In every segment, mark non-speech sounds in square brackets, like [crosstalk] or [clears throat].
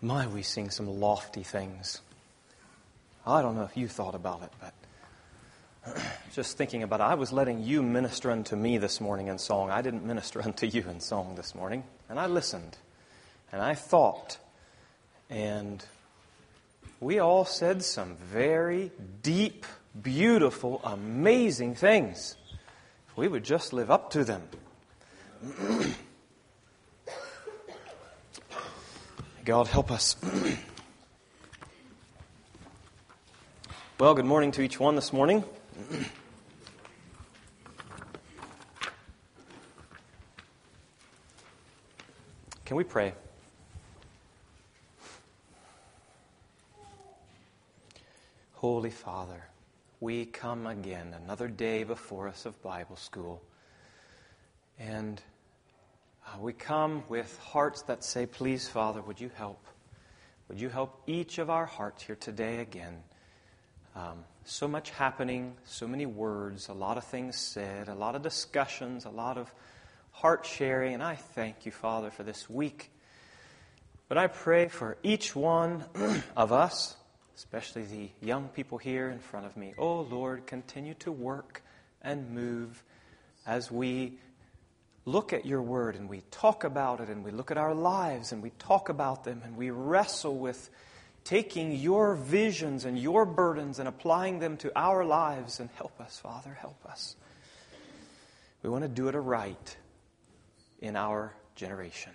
My, we sing some lofty things. I don't know if you thought about it, but [clears throat] just thinking about it, I was letting you minister unto me this morning in song. I didn't minister [laughs] unto you in song this morning. And I listened, and I thought, and we all said some very deep, beautiful, amazing things. If we would just live up to them. [clears throat] God help us. [clears throat] well, good morning to each one this morning. [clears throat] Can we pray? Holy Father, we come again, another day before us of Bible school. And we come with hearts that say, Please, Father, would you help? Would you help each of our hearts here today again? Um, so much happening, so many words, a lot of things said, a lot of discussions, a lot of heart sharing, and I thank you, Father, for this week. But I pray for each one [clears throat] of us, especially the young people here in front of me. Oh, Lord, continue to work and move as we look at your word and we talk about it and we look at our lives and we talk about them and we wrestle with taking your visions and your burdens and applying them to our lives and help us, Father, help us. We want to do it aright in our generation.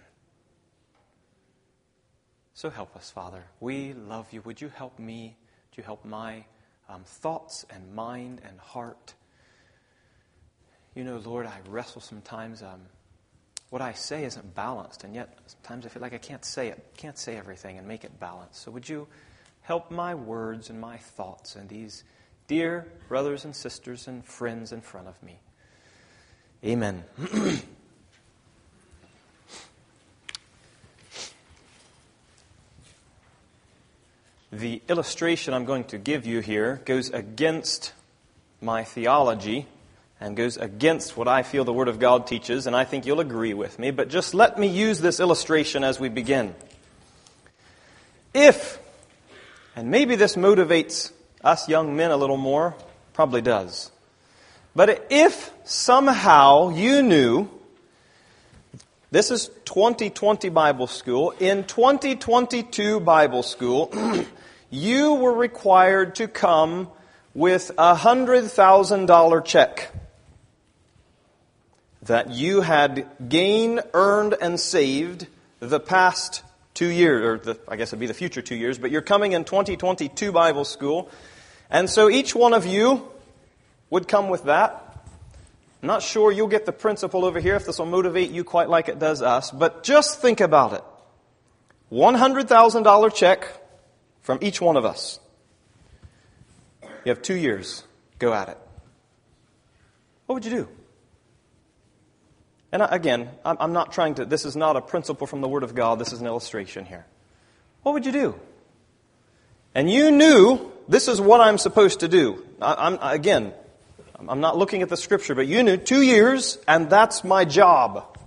So help us, Father. We love you. Would you help me? Would you help my um, thoughts and mind and heart? You know, Lord, I wrestle sometimes. Um, what I say isn't balanced, and yet sometimes I feel like I can't say it, can't say everything and make it balanced. So would you help my words and my thoughts and these dear brothers and sisters and friends in front of me? Amen. [clears throat] the illustration I'm going to give you here goes against my theology and goes against what I feel the Word of God teaches, and I think you'll agree with me, but just let me use this illustration as we begin. If, and maybe this motivates us young men a little more, probably does, but if somehow you knew, this is 2020 Bible School, in 2022 Bible School, [clears throat] you were required to come with a $100,000 check that you had gained, earned, and saved the past two years, or the, I guess it'd be the future two years, but you're coming in 2022 Bible school. And so each one of you would come with that. I'm not sure you'll get the principle over here if this will motivate you quite like it does us, but just think about it. $100,000 check from each one of us. You have two years. Go at it. What would you do? And again, I'm not trying to, this is not a principle from the Word of God, this is an illustration here. What would you do? And you knew this is what I'm supposed to do. I, am again, I'm not looking at the scripture, but you knew two years, and that's my job.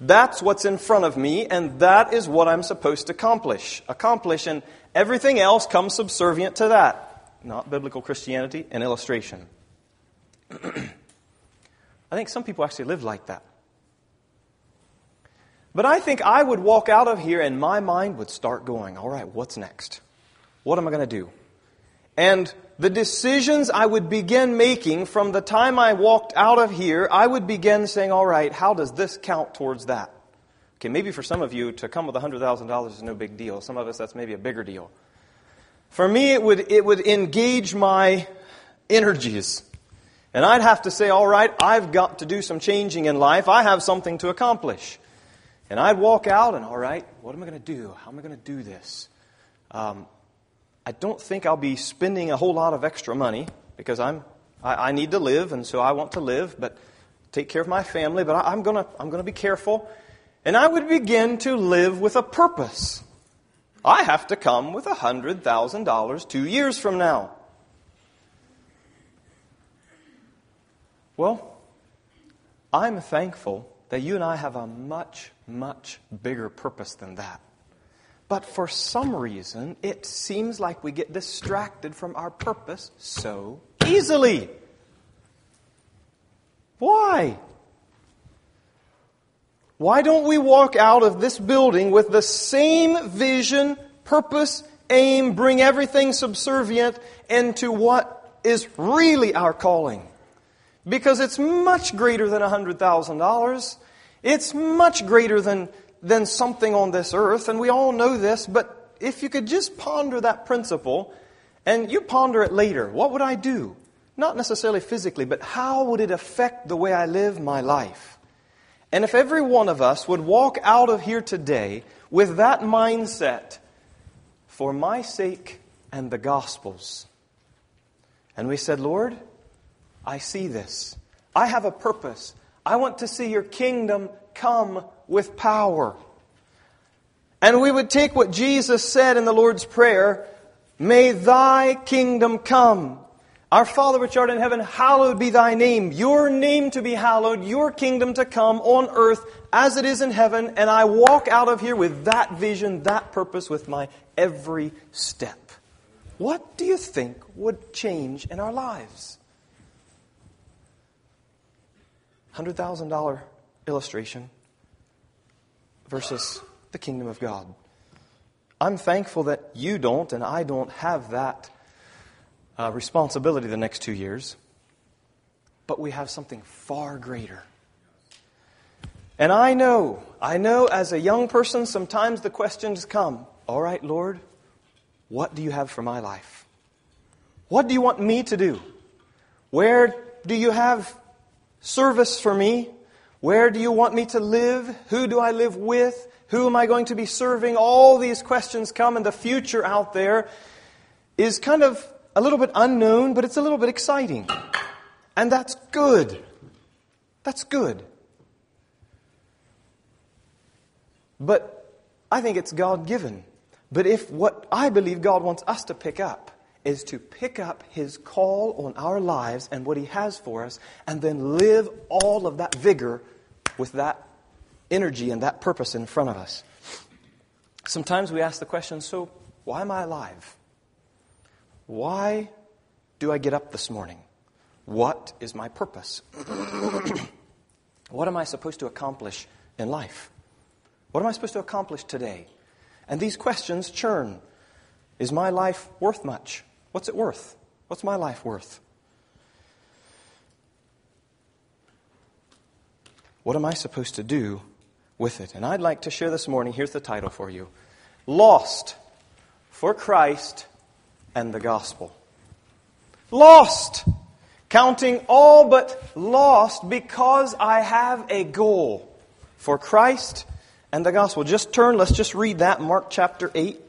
That's what's in front of me, and that is what I'm supposed to accomplish. Accomplish, and everything else comes subservient to that. Not biblical Christianity, an illustration. [clears throat] I think some people actually live like that. But I think I would walk out of here and my mind would start going, all right, what's next? What am I going to do? And the decisions I would begin making from the time I walked out of here, I would begin saying, all right, how does this count towards that? Okay, maybe for some of you, to come with $100,000 is no big deal. Some of us, that's maybe a bigger deal. For me, it would, it would engage my energies. And I'd have to say, all right, I've got to do some changing in life. I have something to accomplish. And I'd walk out and, all right, what am I going to do? How am I going to do this? Um, I don't think I'll be spending a whole lot of extra money because I'm, I, I, need to live, and so I want to live, but take care of my family. But I, I'm going to I'm going to be careful. And I would begin to live with a purpose. I have to come with $100,000 two years from now. Well, I'm thankful that you and I have a much, much bigger purpose than that. But for some reason, it seems like we get distracted from our purpose so easily. Why? Why don't we walk out of this building with the same vision, purpose, aim, bring everything subservient into what is really our calling? Because it's much greater than $100,000. It's much greater than, than something on this earth, and we all know this, but if you could just ponder that principle, and you ponder it later, what would I do? Not necessarily physically, but how would it affect the way I live my life? And if every one of us would walk out of here today with that mindset, for my sake and the gospel's, and we said, Lord, I see this. I have a purpose. I want to see your kingdom come with power. And we would take what Jesus said in the Lord's Prayer May thy kingdom come. Our Father which art in heaven, hallowed be thy name. Your name to be hallowed, your kingdom to come on earth as it is in heaven. And I walk out of here with that vision, that purpose with my every step. What do you think would change in our lives? $100,000 illustration versus the kingdom of God. I'm thankful that you don't and I don't have that uh, responsibility the next two years, but we have something far greater. And I know, I know as a young person, sometimes the questions come All right, Lord, what do you have for my life? What do you want me to do? Where do you have service for me? Where do you want me to live? Who do I live with? Who am I going to be serving? All these questions come, and the future out there is kind of a little bit unknown, but it's a little bit exciting. And that's good. That's good. But I think it's God given. But if what I believe God wants us to pick up is to pick up His call on our lives and what He has for us, and then live all of that vigor with that energy and that purpose in front of us. Sometimes we ask the question so, why am I alive? Why do I get up this morning? What is my purpose? [clears throat] what am I supposed to accomplish in life? What am I supposed to accomplish today? And these questions churn. Is my life worth much? What's it worth? What's my life worth? What am I supposed to do with it? And I'd like to share this morning. Here's the title for you Lost for Christ and the Gospel. Lost! Counting all but lost because I have a goal for Christ and the gospel. Just turn, let's just read that, Mark chapter 8,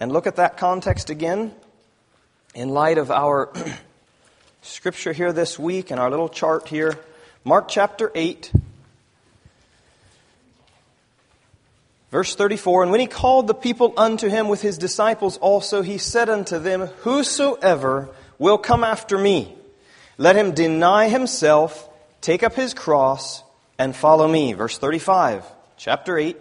and look at that context again in light of our [clears throat] scripture here this week and our little chart here. Mark chapter 8, verse 34 And when he called the people unto him with his disciples also, he said unto them, Whosoever will come after me, let him deny himself, take up his cross, and follow me. Verse 35, chapter 8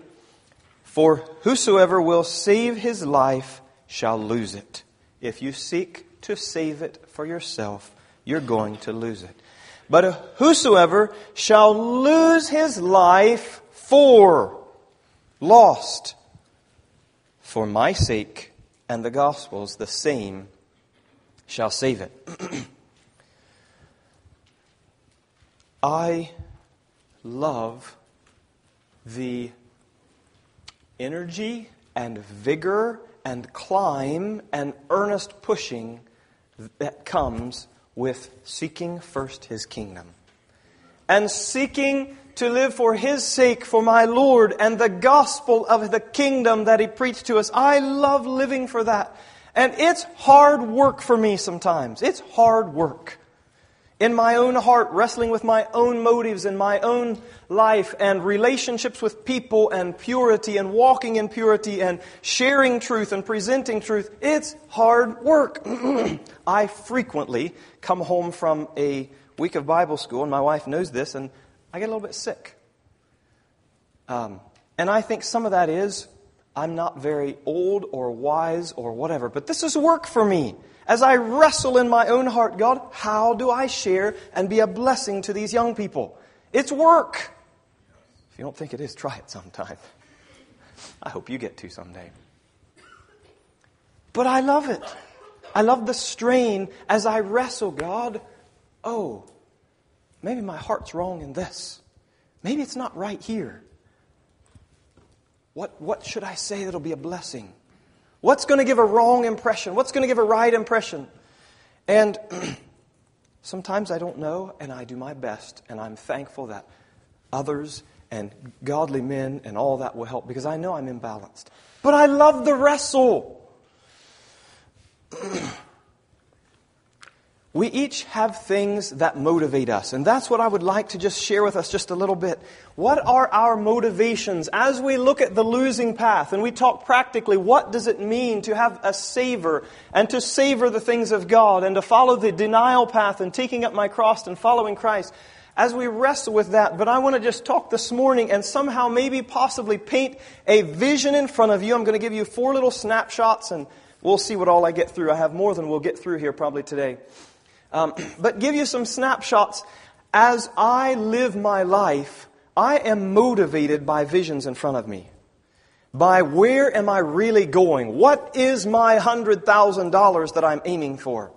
For whosoever will save his life shall lose it. If you seek to save it for yourself, you're going to lose it. But whosoever shall lose his life for lost for my sake and the gospel's, the same shall save it. [clears throat] I love the energy and vigor and climb and earnest pushing that comes with seeking first His kingdom. And seeking to live for His sake, for my Lord, and the gospel of the kingdom that He preached to us. I love living for that. And it's hard work for me sometimes. It's hard work in my own heart, wrestling with my own motives in my own life and relationships with people and purity and walking in purity and sharing truth and presenting truth. It's hard work. [clears throat] I frequently come home from a week of Bible school, and my wife knows this, and I get a little bit sick. Um, and I think some of that is I'm not very old or wise or whatever, but this is work for me. As I wrestle in my own heart, God, how do I share and be a blessing to these young people? It's work. If you don't think it is, try it sometime. I hope you get to someday. But I love it. I love the strain as I wrestle, God. Oh, maybe my heart's wrong in this. Maybe it's not right here. What, what should I say that'll be a blessing? What's going to give a wrong impression? What's going to give a right impression? And [clears throat] sometimes I don't know, and I do my best, and I'm thankful that others and godly men and all that will help because I know I'm imbalanced. But I love the wrestle. [clears throat] We each have things that motivate us, and that's what I would like to just share with us just a little bit. What are our motivations as we look at the losing path and we talk practically? What does it mean to have a savor and to savor the things of God and to follow the denial path and taking up my cross and following Christ? As we wrestle with that, but I want to just talk this morning and somehow maybe possibly paint a vision in front of you. I'm going to give you four little snapshots and we'll see what all I get through. I have more than we'll get through here probably today. Um, [clears throat] but give you some snapshots. As I live my life, I am motivated by visions in front of me. By where am I really going? What is my $100,000 that I'm aiming for?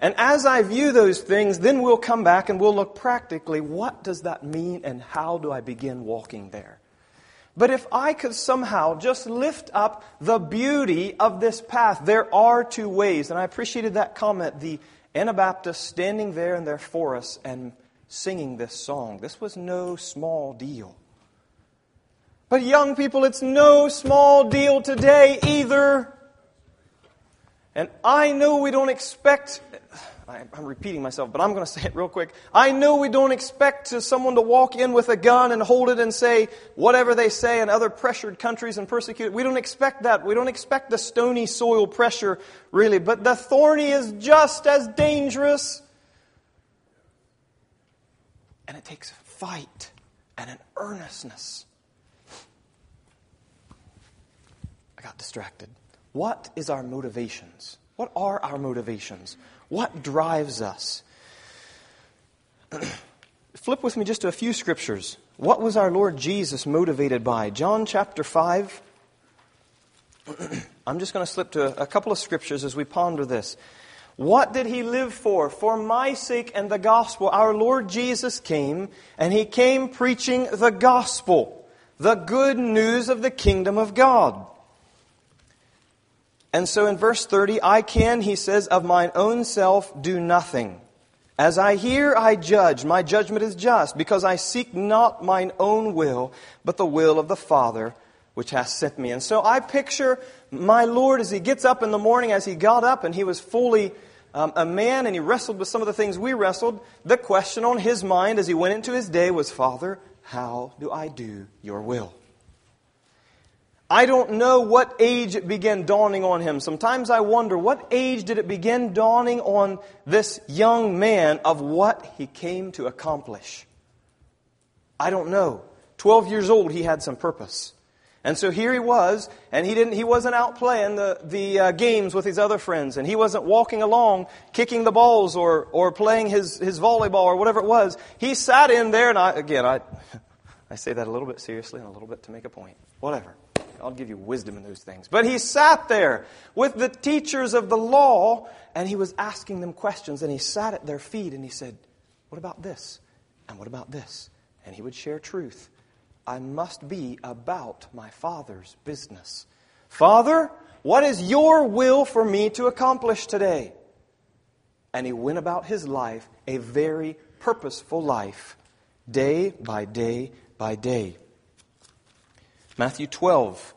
And as I view those things, then we'll come back and we'll look practically what does that mean and how do I begin walking there? But if I could somehow just lift up the beauty of this path, there are two ways. And I appreciated that comment, the Anabaptists standing there in their forests and singing this song. This was no small deal. But young people, it's no small deal today either. And I know we don't expect I'm repeating myself, but I'm going [laughs] to say it real quick. I know we don't expect to someone to walk in with a gun and hold it and say whatever they say in other pressured countries and persecuted. We don't expect that. We don't expect the stony soil pressure, really. But the thorny is just as dangerous. And it takes fight and an earnestness. I got distracted. What is our motivations? What are our motivations? What drives us? [clears throat] Flip with me just to a few scriptures. What was our Lord Jesus motivated by? John chapter 5. [clears throat] I'm just going to slip to a couple of scriptures as we ponder this. What did he live for? For my sake and the gospel. Our Lord Jesus came, and he came preaching the gospel, the good news of the kingdom of God. And so in verse 30, I can, he says, of mine own self do nothing. As I hear, I judge. My judgment is just, because I seek not mine own will, but the will of the Father which hath sent me. And so I picture my Lord as he gets up in the morning, as he got up and he was fully um, a man and he wrestled with some of the things we wrestled. The question on his mind as he went into his day was, Father, how do I do your will? I don't know what age it began dawning on him. Sometimes I wonder, what age did it begin dawning on this young man of what he came to accomplish? I don't know. 12 years old, he had some purpose. And so here he was, and he, didn't, he wasn't out playing the, the uh, games with his other friends, and he wasn't walking along kicking the balls or, or playing his, his volleyball or whatever it was. He sat in there, and I, again, I, [laughs] I say that a little bit seriously and a little bit to make a point. Whatever. I'll give you wisdom in those things. But he sat there with the teachers of the law and he was asking them questions and he sat at their feet and he said, What about this? And what about this? And he would share truth. I must be about my Father's business. Father, what is your will for me to accomplish today? And he went about his life, a very purposeful life, day by day by day. Matthew 12,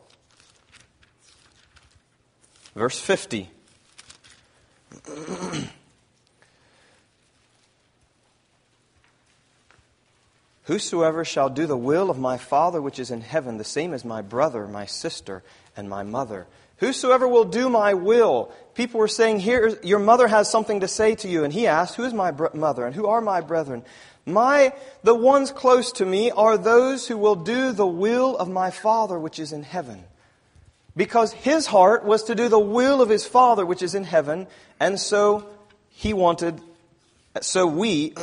verse 50. Whosoever shall do the will of my Father which is in heaven, the same as my brother, my sister, and my mother. Whosoever will do my will. People were saying, Here, your mother has something to say to you. And he asked, Who is my mother and who are my brethren? My, the ones close to me are those who will do the will of my Father which is in heaven. Because his heart was to do the will of his Father which is in heaven, and so he wanted, so we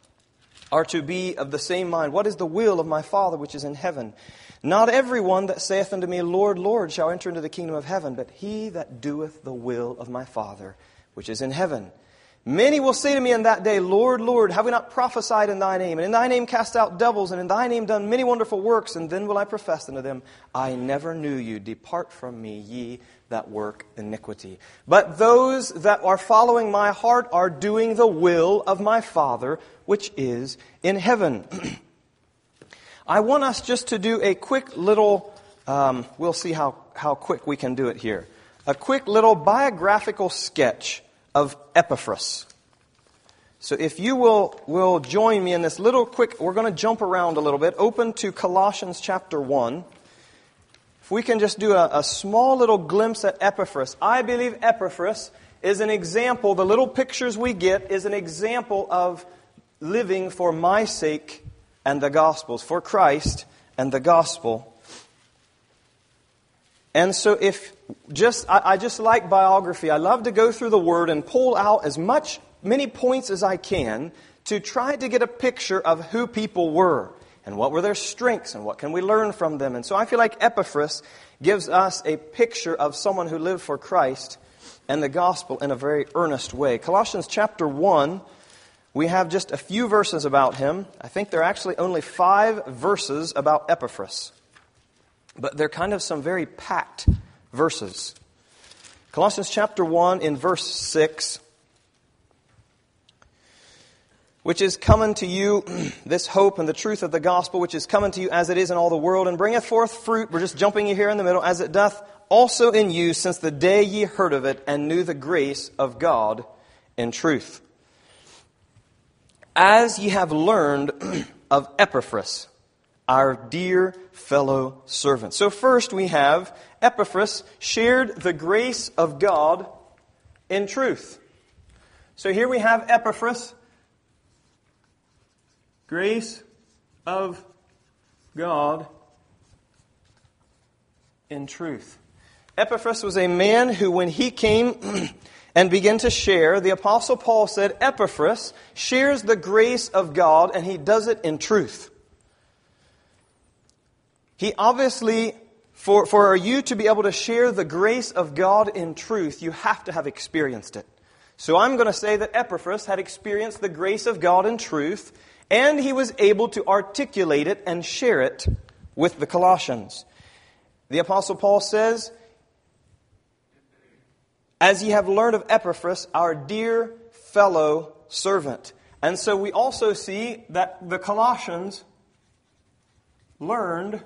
[clears throat] are to be of the same mind. What is the will of my Father which is in heaven? Not everyone that saith unto me, Lord, Lord, shall enter into the kingdom of heaven, but he that doeth the will of my Father which is in heaven. Many will say to me in that day, Lord, Lord, have we not prophesied in thy name? And in thy name cast out devils, and in thy name done many wonderful works? And then will I profess unto them, I never knew you. Depart from me, ye that work iniquity. But those that are following my heart are doing the will of my Father, which is in heaven. [clears throat] I want us just to do a quick little, um, we'll see how, how quick we can do it here. A quick little biographical sketch of Epaphras. So if you will, will join me in this little quick, we're going to jump around a little bit. Open to Colossians chapter 1. If we can just do a, a small little glimpse at Epaphras. I believe Epaphras is an example, the little pictures we get is an example of living for my sake and the gospel's, for Christ and the gospel. And so if just, I, I, just like biography. I love to go through the word and pull out as much, many points as I can to try to get a picture of who people were and what were their strengths and what can we learn from them. And so I feel like Epaphras gives us a picture of someone who lived for Christ and the gospel in a very earnest way. Colossians chapter 1, we have just a few verses about him. I think there are actually only five verses about Epaphras. But they're kind of some very packed verses. Colossians chapter 1 in verse 6 which is coming to you, [clears throat] this hope and the truth of the gospel, which is coming to you as it is in all the world, and bringeth forth fruit. We're just jumping you here in the middle, as it doth also in you since the day ye heard of it and knew the grace of God in truth. As ye have learned [clears throat] of Epaphras, our dear fellow servant. So, first we have Epaphras shared the grace of God in truth. So, here we have Epaphras, grace of God in truth. Epaphras was a man who, when he came [clears throat] and began to share, the Apostle Paul said, Epaphras shares the grace of God and he does it in truth. He obviously, for, for you to be able to share the grace of God in truth, you have to have experienced it. So I'm going to say that Epaphras had experienced the grace of God in truth, and he was able to articulate it and share it with the Colossians. The Apostle Paul says, As ye have learned of Epaphras, our dear fellow servant. And so we also see that the Colossians learned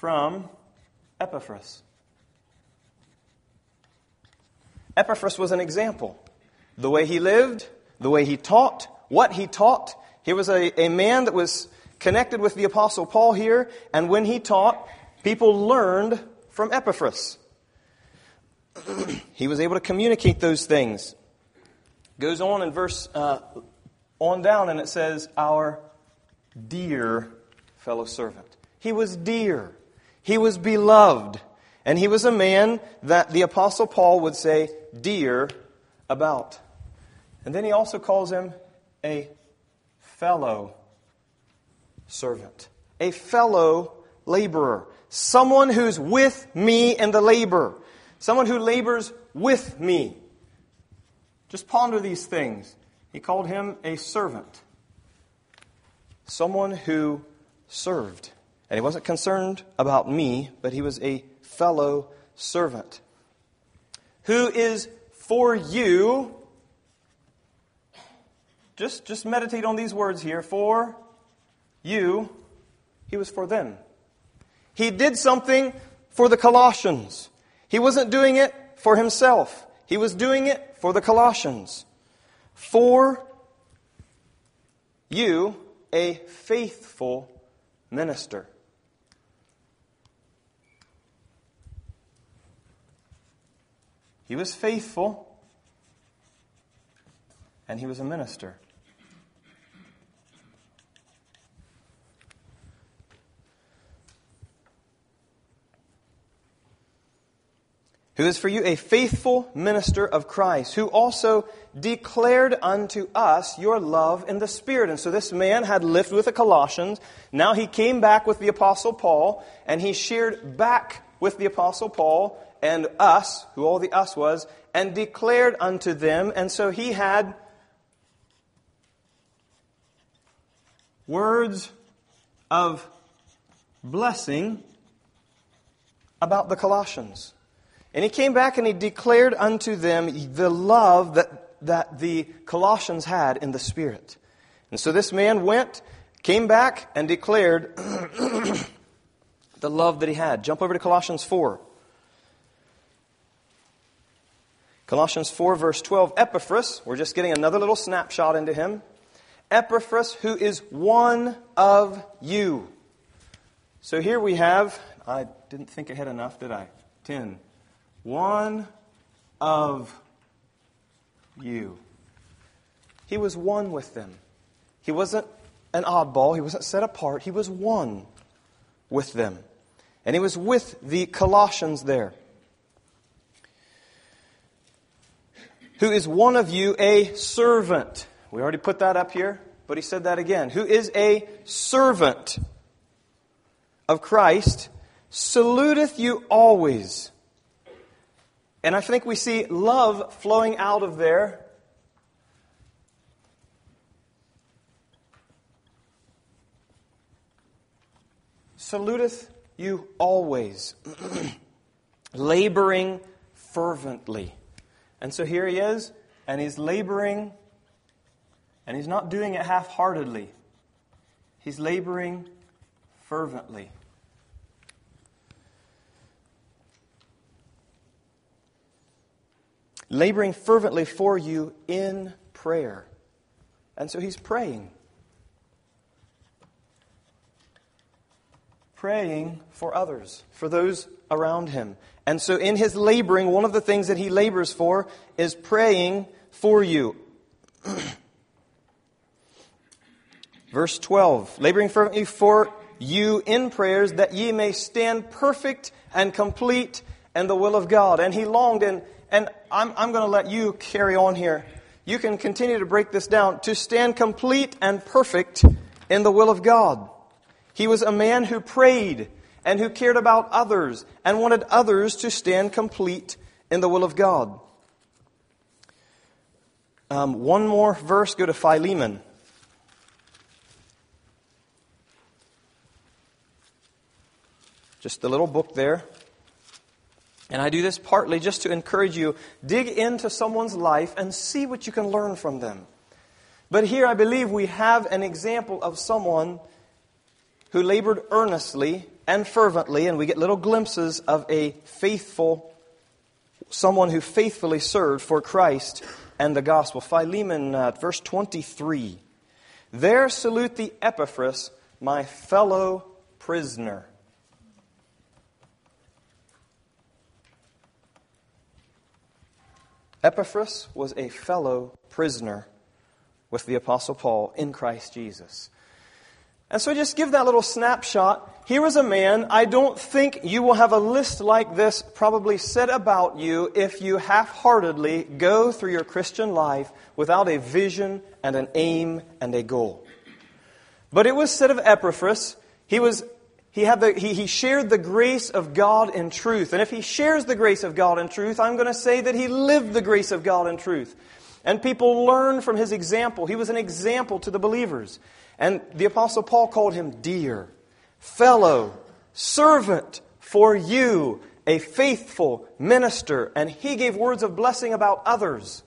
from Epaphras. Epaphras was an example. The way he lived, the way he taught, what he taught. He was a, a man that was connected with the Apostle Paul here, and when he taught, people learned from Epaphras. [clears throat] he was able to communicate those things. Goes on in verse uh, on down, and it says, Our dear fellow servant. He was dear. He was beloved. And he was a man that the Apostle Paul would say, dear about. And then he also calls him a fellow servant, a fellow laborer, someone who's with me in the labor, someone who labors with me. Just ponder these things. He called him a servant, someone who served. And he wasn't concerned about me, but he was a fellow servant. Who is for you. Just, just meditate on these words here. For you, he was for them. He did something for the Colossians. He wasn't doing it for himself, he was doing it for the Colossians. For you, a faithful minister. He was faithful, and he was a minister. who is for you a faithful minister of Christ, who also declared unto us your love in the Spirit. And so this man had lived with the Colossians. Now he came back with the Apostle Paul, and he shared back with the Apostle Paul and us, who all the us was, and declared unto them. And so he had words of blessing about the Colossians. And he came back and he declared unto them the love that, that the Colossians had in the Spirit. And so this man went, came back, and declared [clears throat] the love that he had. Jump over to Colossians 4. Colossians 4, verse 12. Epaphras, we're just getting another little snapshot into him. Epaphras, who is one of you. So here we have, I didn't think ahead enough, did I? 10 one of you. He was one with them. He wasn't an oddball, he wasn't set apart, he was one with them. And he was with the Colossians there. Who is one of you a servant? We already put that up here, but he said that again. Who is a servant of Christ, saluteth you always and I think we see love flowing out of there. Saluteth you always, [clears throat] laboring fervently. And so here he is, and he's laboring, and he's not doing it half heartedly. He's laboring fervently. laboring fervently for you in prayer. And so he's praying. Praying for others, for those around him. And so in his laboring, one of the things that he labors for is praying for you. [clears throat] Verse 12 laboring fervently for you in prayers that ye may stand perfect and complete in the will of God. And he longed and and I'm, I'm going to let you carry on here. You can continue to break this down. To stand complete and perfect in the will of God. He was a man who prayed and who cared about others and wanted others to stand complete in the will of God. Um, one more verse, go to Philemon. Just a little book there. And I do this partly just to encourage you dig into someone's life and see what you can learn from them. But here I believe we have an example of someone who labored earnestly and fervently, and we get little glimpses of a faithful, someone who faithfully served for Christ and the gospel. Philemon, uh, verse 23. There salute the Epaphras, my fellow prisoner Epaphras was a fellow prisoner with the Apostle Paul in Christ Jesus. And so just give that little snapshot. Here is a man, I don't think you will have a list like this probably said about you if you half heartedly go through your Christian life without a vision and an aim and a goal. But it was said of Epaphras, he was he, had the, he, he shared the grace of God in truth. And if he shares the grace of God in truth, I'm going to say that he lived the grace of God in truth. And people learn from his example. He was an example to the believers. And the Apostle Paul called him dear, fellow, servant for you, a faithful minister. And he gave words of blessing about others.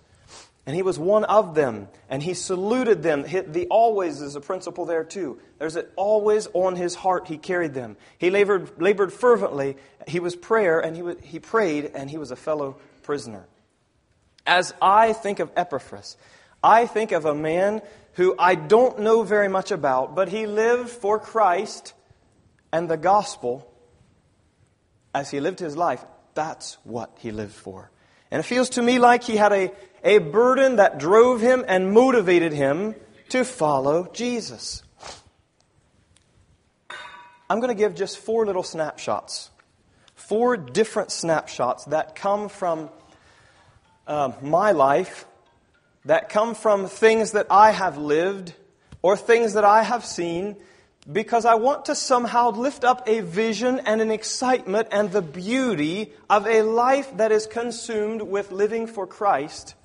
And he was one of them, and he saluted them. The always is a principle there too. There's it always on his heart he carried them. He labored, labored fervently. He was prayer, and he, was, he prayed, and he was a fellow prisoner. As I think of Epaphras, I think of a man who I don't know very much about, but he lived for Christ and the gospel as he lived his life. That's what he lived for. And it feels to me like he had a a burden that drove him and motivated him to follow Jesus. I'm going to give just four little snapshots four different snapshots that come from uh, my life, that come from things that I have lived or things that I have seen, because I want to somehow lift up a vision and an excitement and the beauty of a life that is consumed with living for Christ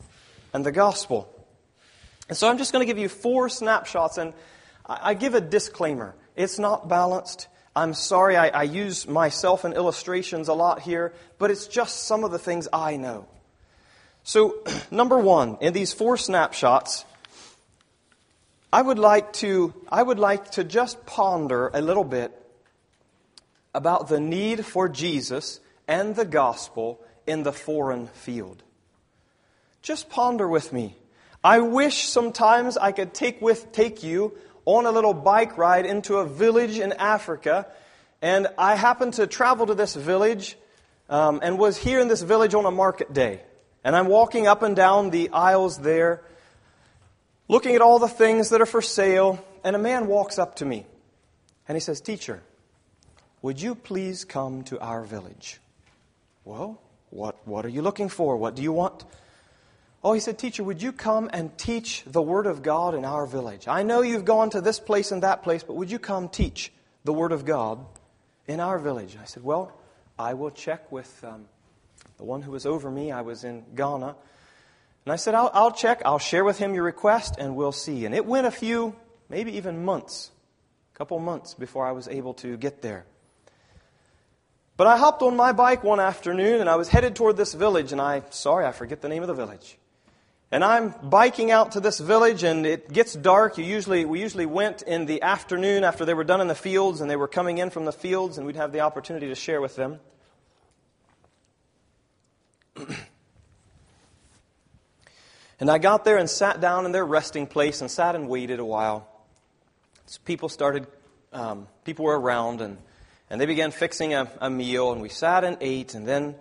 and the gospel. And so I'm just going to give you four snapshots, and I give a disclaimer. It's not balanced. I'm sorry I, I use myself in illustrations a lot here, but it's just some of the things I know. So, [clears throat] number one, in these four snapshots, I would like to, I would like to just ponder a little bit about the need for Jesus and the gospel in the foreign field. Just ponder with me. I wish sometimes I could take, with, take you on a little bike ride into a village in Africa. And I happened to travel to this village um, and was here in this village on a market day. And I'm walking up and down the aisles there looking at all the things that are for sale, and a man walks up to me and he says, Teacher, would you please come to our village? Well, what, what are you looking for? What do you want? Oh, he said, Teacher, would you come and teach the Word of God in our village? I know you've gone to this place and that place, but would you come teach the Word of God in our village? I said, Well, I will check with um, the one who was over me. I was in Ghana. And I said, I'll, I'll check, I'll share with him your request, and we'll see. And it went a few, maybe even months, a couple months before I was able to get there. But I hopped on my bike one afternoon and I was headed toward this village, and I, sorry, I forget the name of the village. And I'm biking out to this village, and it gets dark. You usually, we usually went in the afternoon after they were done in the fields, and they were coming in from the fields, and we'd have the opportunity to share with them. And I got there and sat down in their resting place and sat and waited a while. So people started, um, people were around and, and they began fixing a, a meal and we sat and ate and then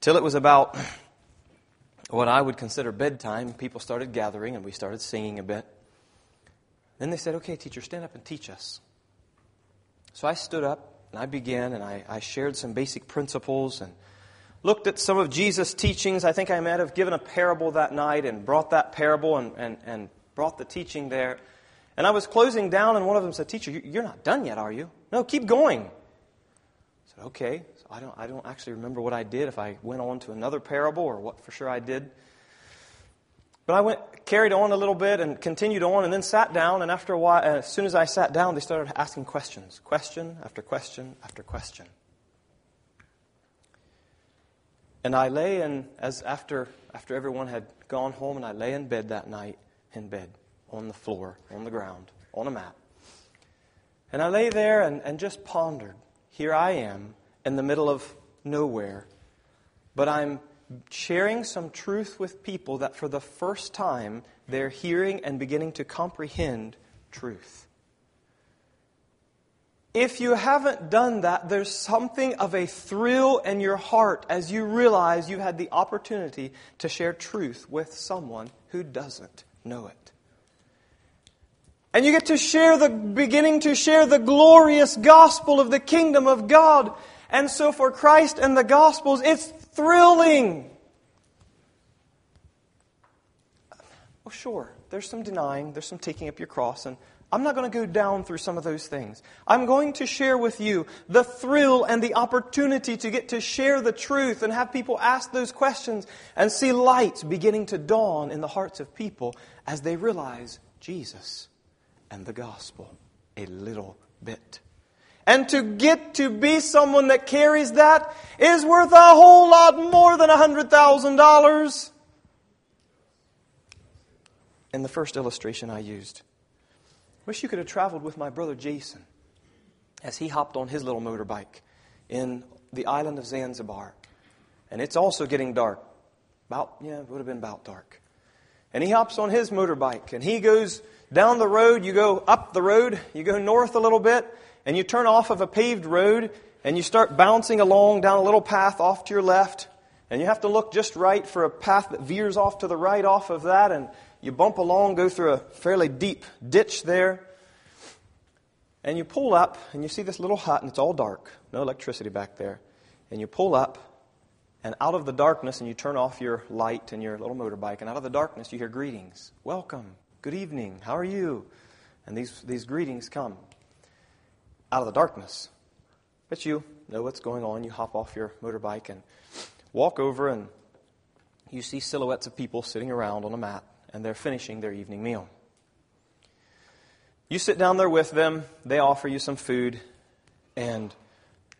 till it was about what I would consider bedtime, people started gathering and we started singing a bit. Then they said, okay, teacher, stand up and teach us. So I stood up and I began and I, I shared some basic principles and looked at some of Jesus' teachings. I think I might have given a parable that night and brought that parable and, and, and brought the teaching there. And I was closing down, and one of them said, Teacher, you're not done yet, are you? No, keep going. I said, Okay. So I, don't, I don't actually remember what I did, if I went on to another parable or what for sure I did. But I went, carried on a little bit and continued on, and then sat down. And after a while, as soon as I sat down, they started asking questions question after question after question. And I lay in, as after, after everyone had gone home, and I lay in bed that night, in bed, on the floor, on the ground, on a mat. And I lay there and, and just pondered. Here I am in the middle of nowhere, but I'm sharing some truth with people that for the first time they're hearing and beginning to comprehend truth. If you haven't done that, there's something of a thrill in your heart as you realize you had the opportunity to share truth with someone who doesn't know it. And you get to share the, beginning to share the glorious gospel of the kingdom of God. And so for Christ and the gospels, it's thrilling. Well, sure, there's some denying, there's some taking up your cross, and I'm not going to go down through some of those things. I'm going to share with you the thrill and the opportunity to get to share the truth and have people ask those questions and see light beginning to dawn in the hearts of people as they realize Jesus and the gospel a little bit. And to get to be someone that carries that is worth a whole lot more than $100,000. In the first illustration I used. Wish you could have traveled with my brother Jason as he hopped on his little motorbike in the island of Zanzibar. And it's also getting dark. About, yeah, it would have been about dark. And he hops on his motorbike and he goes down the road. You go up the road, you go north a little bit, and you turn off of a paved road and you start bouncing along down a little path off to your left. And you have to look just right for a path that veers off to the right off of that. And you bump along, go through a fairly deep ditch there, and you pull up and you see this little hut, and it's all dark, no electricity back there. and you pull up, and out of the darkness, and you turn off your light and your little motorbike, and out of the darkness, you hear greetings. Welcome. Good evening. How are you? And these, these greetings come out of the darkness. But you know what's going on. You hop off your motorbike and walk over, and you see silhouettes of people sitting around on a mat, and they're finishing their evening meal. You sit down there with them, they offer you some food, and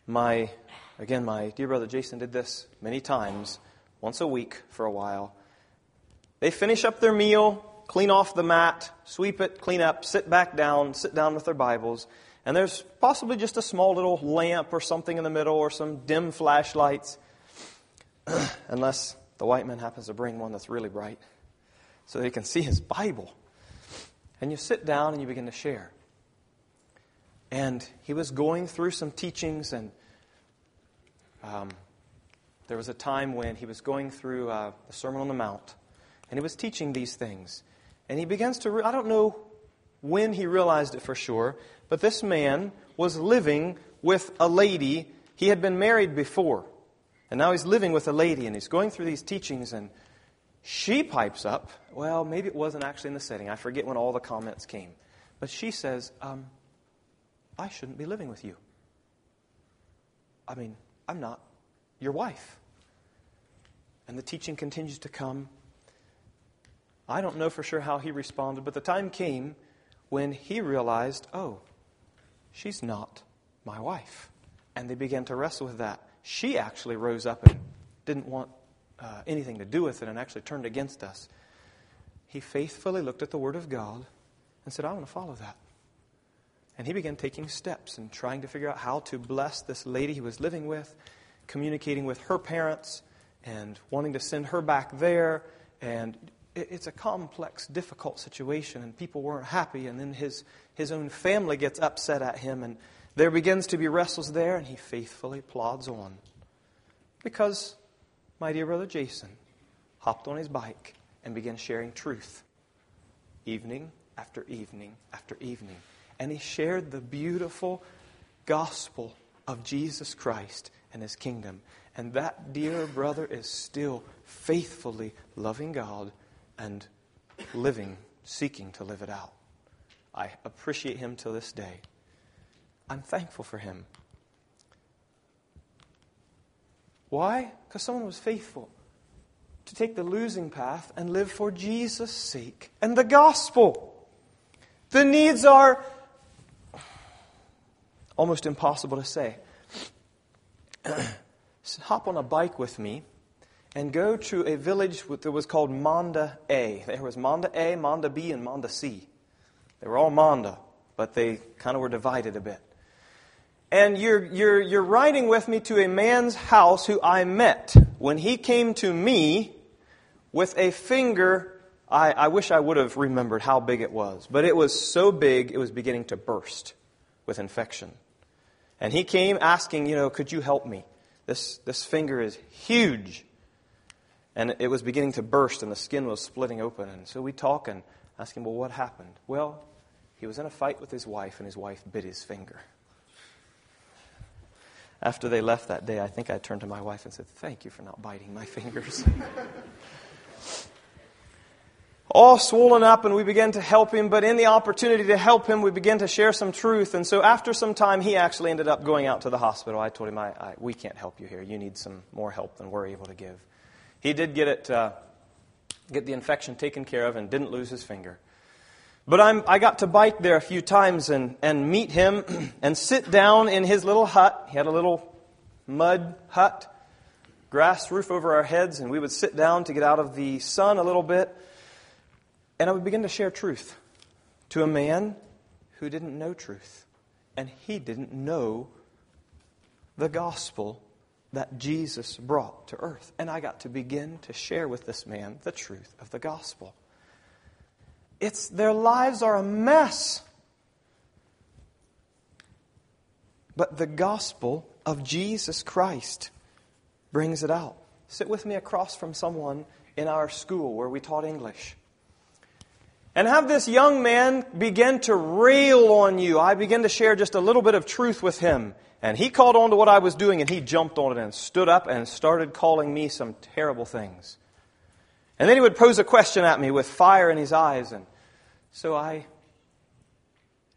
my, again, my dear brother Jason did this many times, once a week for a while. They finish up their meal, clean off the mat, sweep it, clean up, sit back down, sit down with their Bibles, and there's possibly just a small little lamp or something in the middle or some dim flashlights, [clears throat] unless the white man happens to bring one that's really bright so they can see his Bible. And you sit down and you begin to share. And he was going through some teachings, and um, there was a time when he was going through uh, the Sermon on the Mount, and he was teaching these things. And he begins to, re- I don't know when he realized it for sure, but this man was living with a lady. He had been married before, and now he's living with a lady, and he's going through these teachings, and she pipes up. Well, maybe it wasn't actually in the setting. I forget when all the comments came. But she says, um, I shouldn't be living with you. I mean, I'm not your wife. And the teaching continues to come. I don't know for sure how he responded, but the time came when he realized, oh, she's not my wife. And they began to wrestle with that. She actually rose up and didn't want uh, anything to do with it and actually turned against us. He faithfully looked at the Word of God and said, I want to follow that. And he began taking steps and trying to figure out how to bless this lady he was living with, communicating with her parents, and wanting to send her back there. And it's a complex, difficult situation, and people weren't happy. And then his, his own family gets upset at him, and there begins to be wrestles there, and he faithfully plods on. Because my dear brother Jason hopped on his bike and began sharing truth evening after evening after evening. And he shared the beautiful gospel of Jesus Christ and his kingdom. And that dear brother is still faithfully loving God and living, seeking to live it out. I appreciate him to this day. I'm thankful for him. Why? Because someone was faithful to take the losing path and live for Jesus' sake and the gospel. The needs are almost impossible to say. [clears throat] Hop on a bike with me and go to a village that was called Manda A. There was Manda A, Manda B, and Manda C. They were all Manda, but they kind of were divided a bit and you're, you're, you're riding with me to a man's house who I met when he came to me with a finger. I, I wish I would have remembered how big it was, but it was so big it was beginning to burst with infection. And he came asking, you know, could you help me? This, this finger is huge. And it was beginning to burst and the skin was splitting open. And so we talk and ask him, well, what happened? Well, he was in a fight with his wife and his wife bit his finger after they left that day, I think I turned to my wife and said, Thank you for not biting my fingers. [laughs] All swollen up, and we began to help him, but in the opportunity to help him, we began to share some truth. And so after some time, he actually ended up going out to the hospital. I told him, I, I, We can't help you here. You need some more help than we're able to give. He did get it. Uh, get the infection taken care of and didn't lose his finger. But I'm, I got to bike there a few times and, and meet him [clears throat] and sit down in his little hut. He had a little mud hut, grass roof over our heads, and we would sit down to get out of the sun a little bit. And I would begin to share truth to a man who didn't know truth. And he didn't know the gospel that Jesus brought to earth. And I got to begin to share with this man the truth of the gospel. It's their lives are a mess. But the gospel of Jesus Christ brings it out. Sit with me across from someone in our school where we taught English. and have this young man begin to rail on you. I begin to share just a little bit of truth with him. And he caught on to what I was doing and he jumped on it and stood up and started calling me some terrible things. And then he would pose a question at me with fire in his eyes. And so I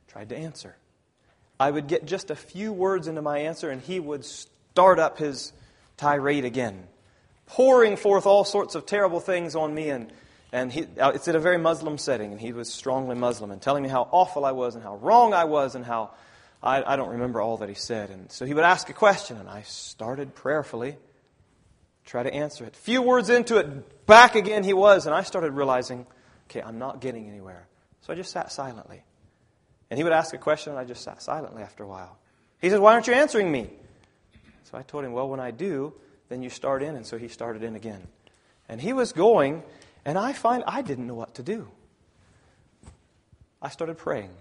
tried to answer. I would get just a few words into my answer and he would start up his tirade again, pouring forth all sorts of terrible things on me and and he, uh, it's in a very Muslim setting, and he was strongly Muslim, and telling me how awful I was, and how wrong I was, and how I, I don't remember all that he said. And so he would ask a question, and I started prayerfully, try to answer it. Few words into it, back again he was, and I started realizing, okay, I'm not getting anywhere. So I just sat silently. And he would ask a question, and I just sat silently after a while. He said, Why aren't you answering me? So I told him, Well, when I do, then you start in. And so he started in again. And he was going, and I find I didn't know what to do. I started praying.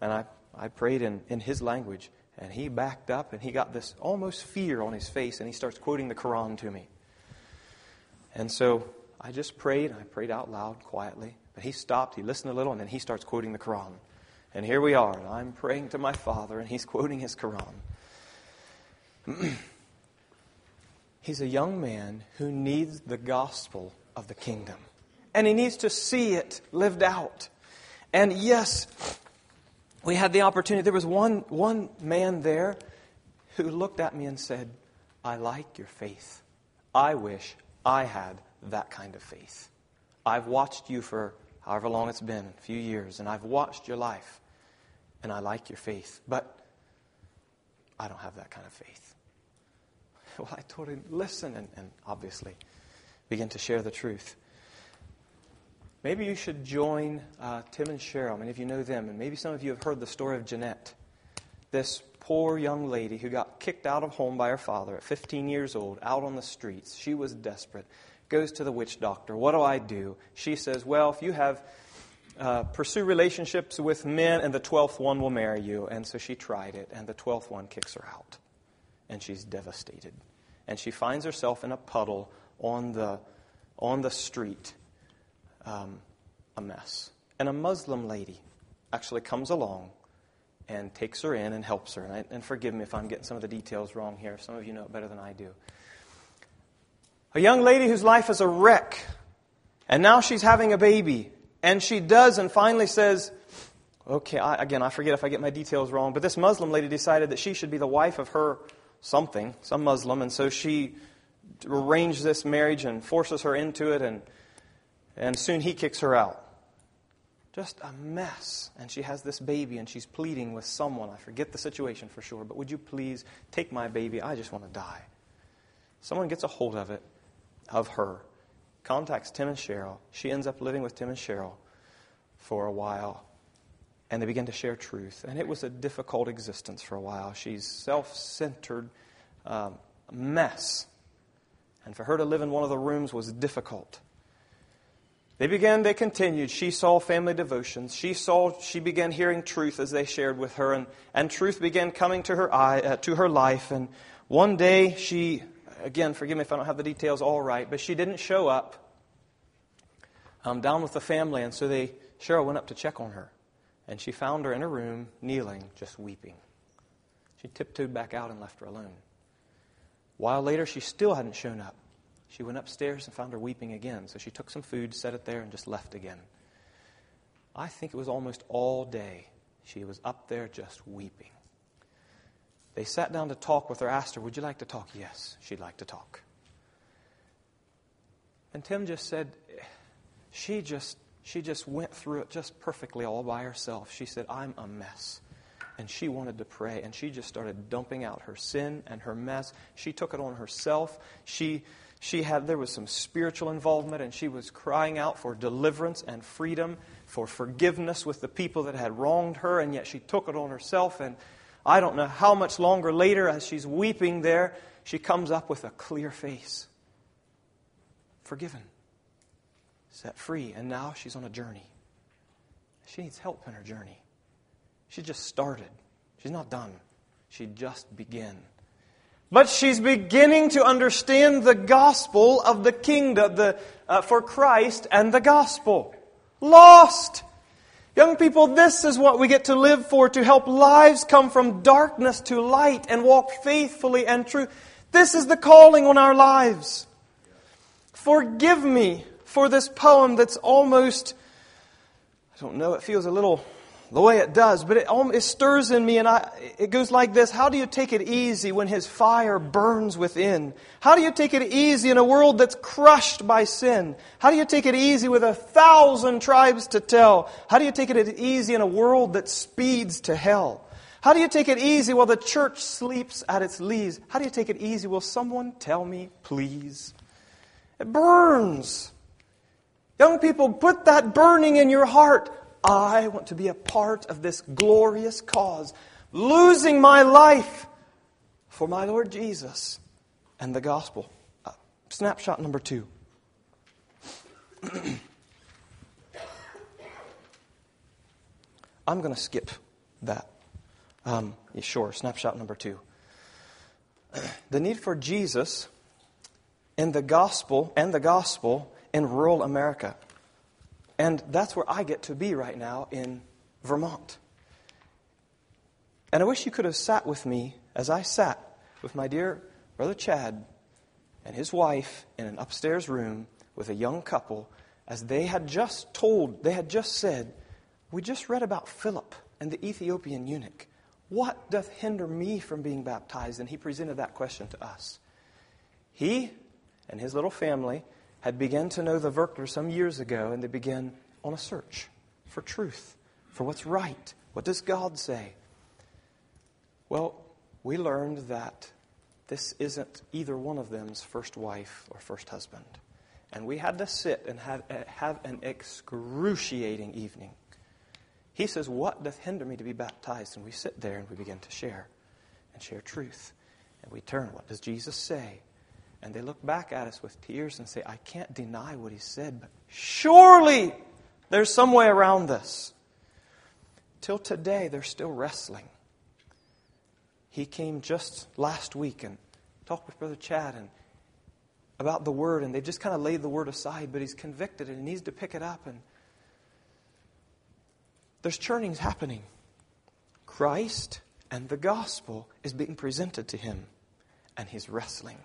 And I, I prayed in, in his language. And he backed up and he got this almost fear on his face and he starts quoting the Quran to me. And so I just prayed. and I prayed out loud quietly. But he stopped, he listened a little, and then he starts quoting the Quran. And here we are. And I'm praying to my father and he's quoting his Quran. [clears throat] he's a young man who needs the gospel of the kingdom. And he needs to see it lived out. And yes, we had the opportunity. There was one, one man there who looked at me and said, I like your faith. I wish I had that kind of faith. I've watched you for however long it's been, a few years, and I've watched your life, and I like your faith, but I don't have that kind of faith. [laughs] Well, I told him, listen, and, and obviously, begin to share the truth. Maybe you should join uh, Tim and Cheryl. Many of you know them, and maybe some of you have heard the story of Jeanette, this poor young lady who got kicked out of home by her father at 15 years old, out on the streets. She was desperate. Goes to the witch doctor. What do I do? She says, Well, if you have uh, pursue relationships with men, and the 12th one will marry you. And so she tried it, and the 12th one kicks her out. And she's devastated. And she finds herself in a puddle on the, on the street um, a mess. And a Muslim lady actually comes along and takes her in and helps her. And, I, and, forgive me if I'm getting some of the details wrong here. Some of you know it better than I do. A young lady whose life is a wreck, and now she's having a baby. And she does and finally says, Okay, I, again, I forget if I get my details wrong, but this Muslim lady decided that she should be the wife of her something, some Muslim, and so she arrange this marriage and forces her into it, and, and soon he kicks her out. Just a mess. And she has this baby, and she's pleading with someone. I forget the situation for sure, but would you please take my baby? I just want to die. Someone gets a hold of it, of her, contacts Tim and Cheryl. She ends up living with Tim and Cheryl for a while and they begin to share truth. And it was a difficult existence for a while. She's self centered um, mess. And for her to live in one of the rooms was difficult. They began, they continued. She saw family devotions. She saw, she began hearing truth as they shared with her, and, and truth began coming to her eye, uh, to her life. And one day she, again, forgive me if I don't have the details all right, but she didn't show up um, down with the family, and so they, Cheryl went up to check on her. And she found her in her room, kneeling, just weeping. She tiptoed back out and left her alone. A while later, she still hadn't shown up. She went upstairs and found her weeping again. So she took some food, set it there, and just left again. I think it was almost all day she was up there just weeping. They sat down to talk with her, asked her, Would you like to talk? Yes, she'd like to talk. And Tim just said, She just, she just went through it just perfectly all by herself. She said, I'm a mess and she wanted to pray and she just started dumping out her sin and her mess she took it on herself she she had there was some spiritual involvement and she was crying out for deliverance and freedom for forgiveness with the people that had wronged her and yet she took it on herself and i don't know how much longer later as she's weeping there she comes up with a clear face forgiven set free and now she's on a journey she needs help in her journey she just started. She's not done. She just began. But she's beginning to understand the gospel of the kingdom the, uh, for Christ and the gospel. Lost. Young people, this is what we get to live for, to help lives come from darkness to light and walk faithfully and true. This is the calling on our lives. Forgive me for this poem that's almost, I don't know, it feels a little the way it does, but it, it stirs in me and I, it goes like this. How do you take it easy when his fire burns within? How do you take it easy in a world that's crushed by sin? How do you take it easy with a thousand tribes to tell? How do you take it easy in a world that speeds to hell? How do you take it easy while the church sleeps at its lees? How do you take it easy? Will someone tell me, please? It burns. Young people, put that burning in your heart. I want to be a part of this glorious cause, losing my life for my Lord Jesus and the gospel. Uh, snapshot number two. [clears throat] I'm going to skip that. Um, yeah, sure, snapshot number two. [clears throat] the need for Jesus in the gospel and the gospel in rural America. And that's where I get to be right now in Vermont. And I wish you could have sat with me as I sat with my dear brother Chad and his wife in an upstairs room with a young couple as they had just told, they had just said, We just read about Philip and the Ethiopian eunuch. What doth hinder me from being baptized? And he presented that question to us. He and his little family had begun to know the Verkler some years ago, and they began on a search for truth, for what's right. What does God say? Well, we learned that this isn't either one of them's first wife or first husband. And we had to sit and have, eh, have an excruciating evening. He says, What doth hinder me to be baptized? And we sit there and we begin to share and share truth. And we turn, What does Jesus say? And they look back at us with tears and say, I can't deny what he said, but surely there's some way around this. Till today, they're still wrestling. He came just last week and talked with Brother Chad and about the word, and they just kind of laid the word aside, but he's convicted and he needs to pick it up. And there's churnings happening. Christ and the gospel is being presented to him, and he's wrestling.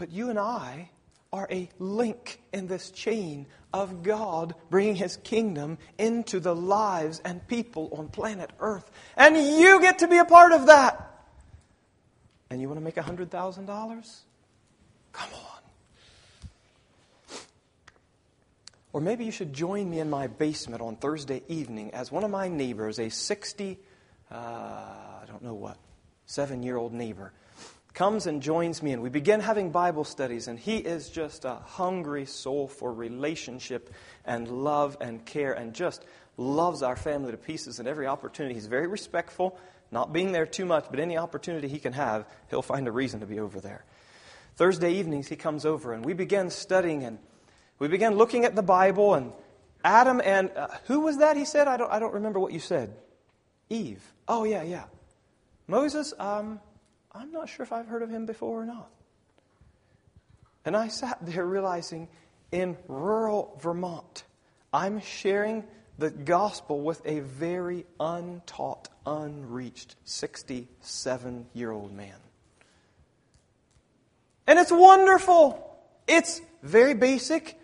But you and I are a link in this chain of God bringing His kingdom into the lives and people on planet Earth. And you get to be a part of that. And you want to make $100,000? Come on. Or maybe you should join me in my basement on Thursday evening as one of my neighbors, a 60, uh, I don't know what, seven year old neighbor, comes and joins me, and we begin having Bible studies, and he is just a hungry soul for relationship and love and care, and just loves our family to pieces and every opportunity. He's very respectful, not being there too much, but any opportunity he can have, he'll find a reason to be over there. Thursday evenings, he comes over, and we begin studying, and we begin looking at the Bible, and Adam and uh, who was that? He said, I don't, I don't remember what you said. Eve. Oh, yeah, yeah. Moses, um, I'm not sure if I've heard of him before or not. And I sat there realizing in rural Vermont, I'm sharing the gospel with a very untaught, unreached 67 year old man. And it's wonderful. It's very basic.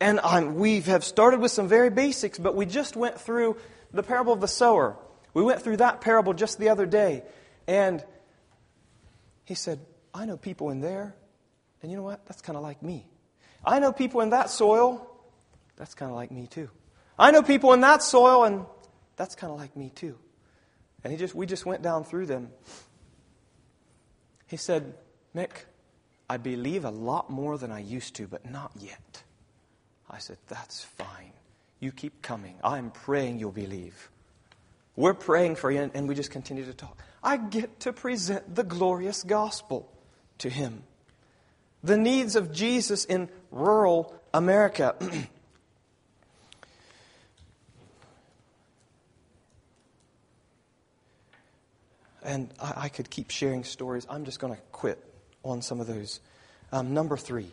And we have started with some very basics, but we just went through the parable of the sower. We went through that parable just the other day. And he said, I know people in there, and you know what? That's kind of like me. I know people in that soil, that's kind of like me too. I know people in that soil, and that's kind of like me too. And he just, we just went down through them. He said, Mick, I believe a lot more than I used to, but not yet. I said, That's fine. You keep coming. I'm praying you'll believe. We're praying for you, and we just continue to talk. I get to present the glorious gospel to him. The needs of Jesus in rural America. [clears throat] and I, I, could keep sharing stories. I'm just going to quit on some of those. Um, number three,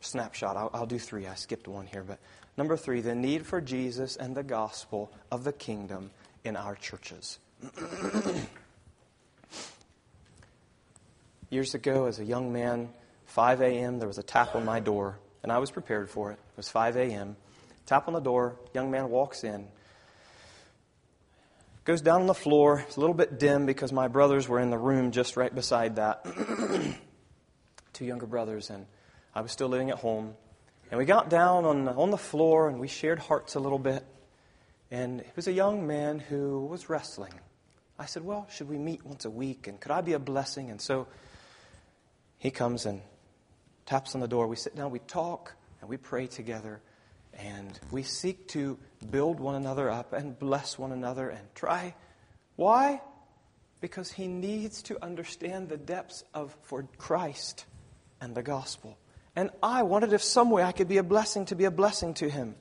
snapshot. I'll, I'll do three. I skipped one here. But number three, the need for Jesus and the gospel of the kingdom in our churches. [clears throat] Years ago, as a young man, 5 a.m., there was a tap on my door, and I was prepared for it. It was 5 a.m. Tap on the door, young man walks in. Goes down on the floor. It's a little bit dim because my brothers were in the room just right beside that. [clears throat] Two younger brothers, and I was still living at home. And we got down on the, on the floor and we shared hearts a little bit. And it was a young man who was wrestling. I said, Well, should we meet once a week? And could I be a blessing? And so he comes and taps on the door. We sit down, we talk, and we pray together. And we seek to build one another up and bless one another and try. Why? Because he needs to understand the depths of for Christ and the gospel. And I wanted if some way I could be a blessing to be a blessing to him.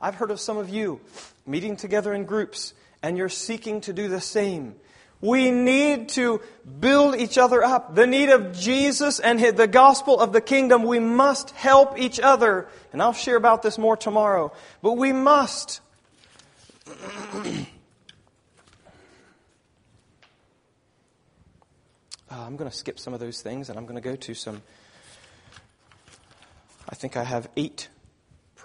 I've heard of some of you meeting together in groups and you're seeking to do the same. We need to build each other up. The need of Jesus and the gospel of the kingdom, we must help each other. And I'll share about this more tomorrow. But we must. Uh, [clears throat] I'm going to skip some of those things and I'm going to go to some. I think I have eight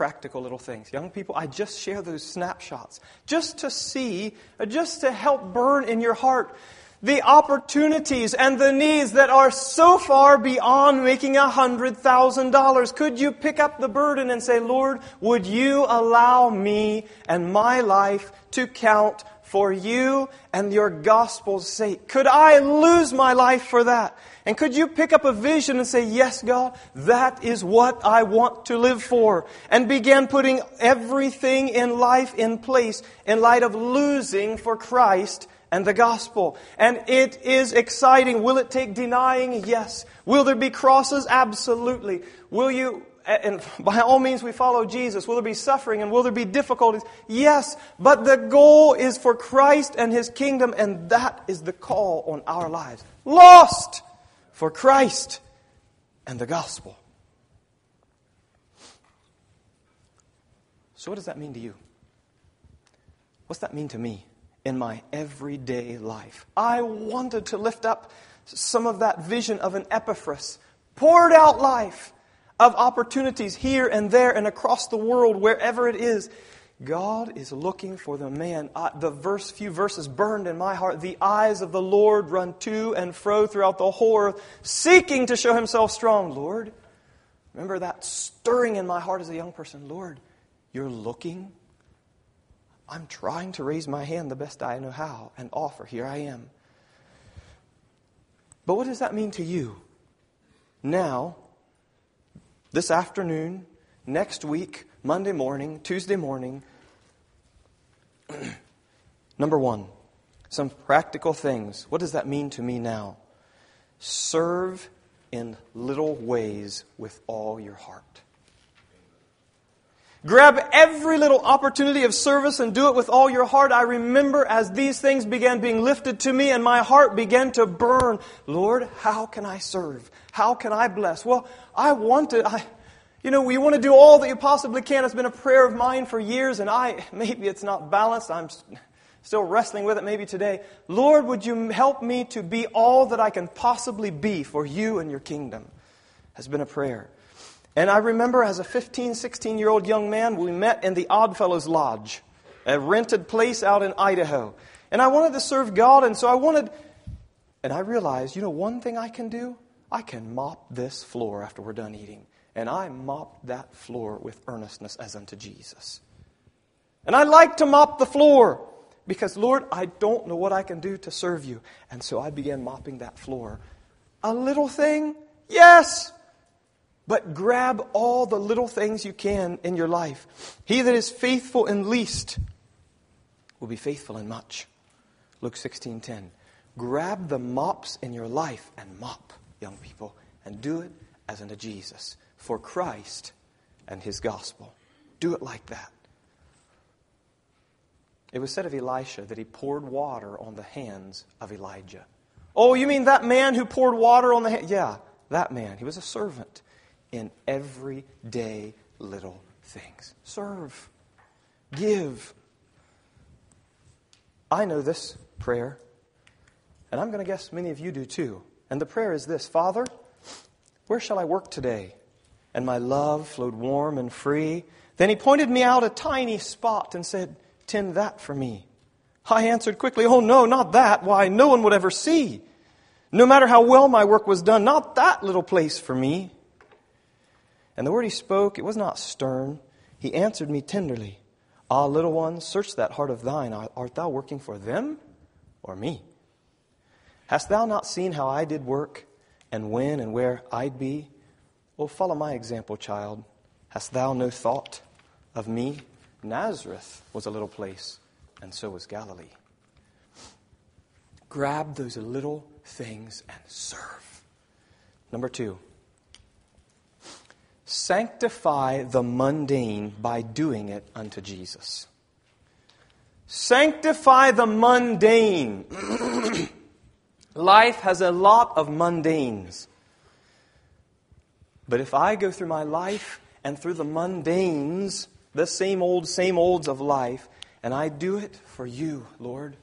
practical little things. Young people, I just share those snapshots just to see, uh, just to help burn in your heart the opportunities and the needs that are so far beyond making a hundred thousand dollars. Could you pick up the burden and say, Lord, would you allow me and my life to count for you and your gospel's sake? Could I lose my life for that? And could you pick up a vision and say, Yes, God, that is what I want to live for? And begin putting everything in life in place in light of losing for Christ and the gospel. And it is exciting. Will it take denying? Yes. Will there be crosses? Absolutely. Will you and by all means we follow Jesus. Will there be suffering and will there be difficulties? Yes, but the goal is for Christ and His kingdom, and that is the call on our lives. Lost for Christ and the gospel. So, what does that mean to you? What's that mean to me in my everyday life? I wanted to lift up some of that vision of an Epaphras, poured out life of opportunities here and there and across the world, wherever it is. God is looking for the man. Uh, the verse, few verses burned in my heart. The eyes of the Lord run to and fro throughout the whole earth, seeking to show himself strong. Lord, remember that stirring in my heart as a young person. Lord, you're looking. I'm trying to raise my hand the best I know how and offer. Here I am. But what does that mean to you? Now, this afternoon, next week, Monday morning, Tuesday morning. [clears throat] Number one, some practical things. What does that mean to me now? Serve in little ways with all your heart. Grab every little opportunity of service and do it with all your heart. I remember as these things began being lifted to me and my heart began to burn. Lord, how can I serve? How can I bless? Well, I want to, I, you know, we want to do all that you possibly can. It's been a prayer of mine for years and I, [laughs] maybe it's not balanced. I'm still wrestling with it maybe today. Lord, would you help me to be all that I can possibly be for you and your kingdom? Has been a prayer. And I remember as a 15, 16 year old young man, we met in the Oddfellows Lodge, a rented place out in Idaho. And I wanted to serve God, and so I wanted, and I realized, you know, one thing I can do? I can mop this floor after we're done eating. And I mopped that floor with earnestness as unto Jesus. And I like to mop the floor because, Lord, I don't know what I can do to serve you. And so I began mopping that floor. A little thing? Yes. But grab all the little things you can in your life. He that is faithful in least will be faithful in much. Luke 16:10. Grab the mops in your life and mop, young people, and do it as unto Jesus, for Christ and his gospel. Do it like that. It was said of Elisha that he poured water on the hands of Elijah. Oh, you mean that man who poured water on the hand? Yeah, that man. He was a servant. In everyday little things. Serve. Give. I know this prayer, and I'm going to guess many of you do too. And the prayer is this Father, where shall I work today? And my love flowed warm and free. Then he pointed me out a tiny spot and said, Tend that for me. I answered quickly, Oh, no, not that. Why, no one would ever see. No matter how well my work was done, not that little place for me. And the word he spoke, it was not stern. He answered me tenderly. Ah, little one, search that heart of thine. Art thou working for them or me? Hast thou not seen how I did work, and when and where I'd be? Well, follow my example, child. Hast thou no thought of me? Nazareth was a little place, and so was Galilee. Grab those little things and serve. Number two, sanctify the mundane by doing it unto Jesus. Sanctify the mundane. [clears throat] Life has a lot of mundanes. But if I go through my life and through the mundanes, the same old, same olds of life, and I do it for you, Lord,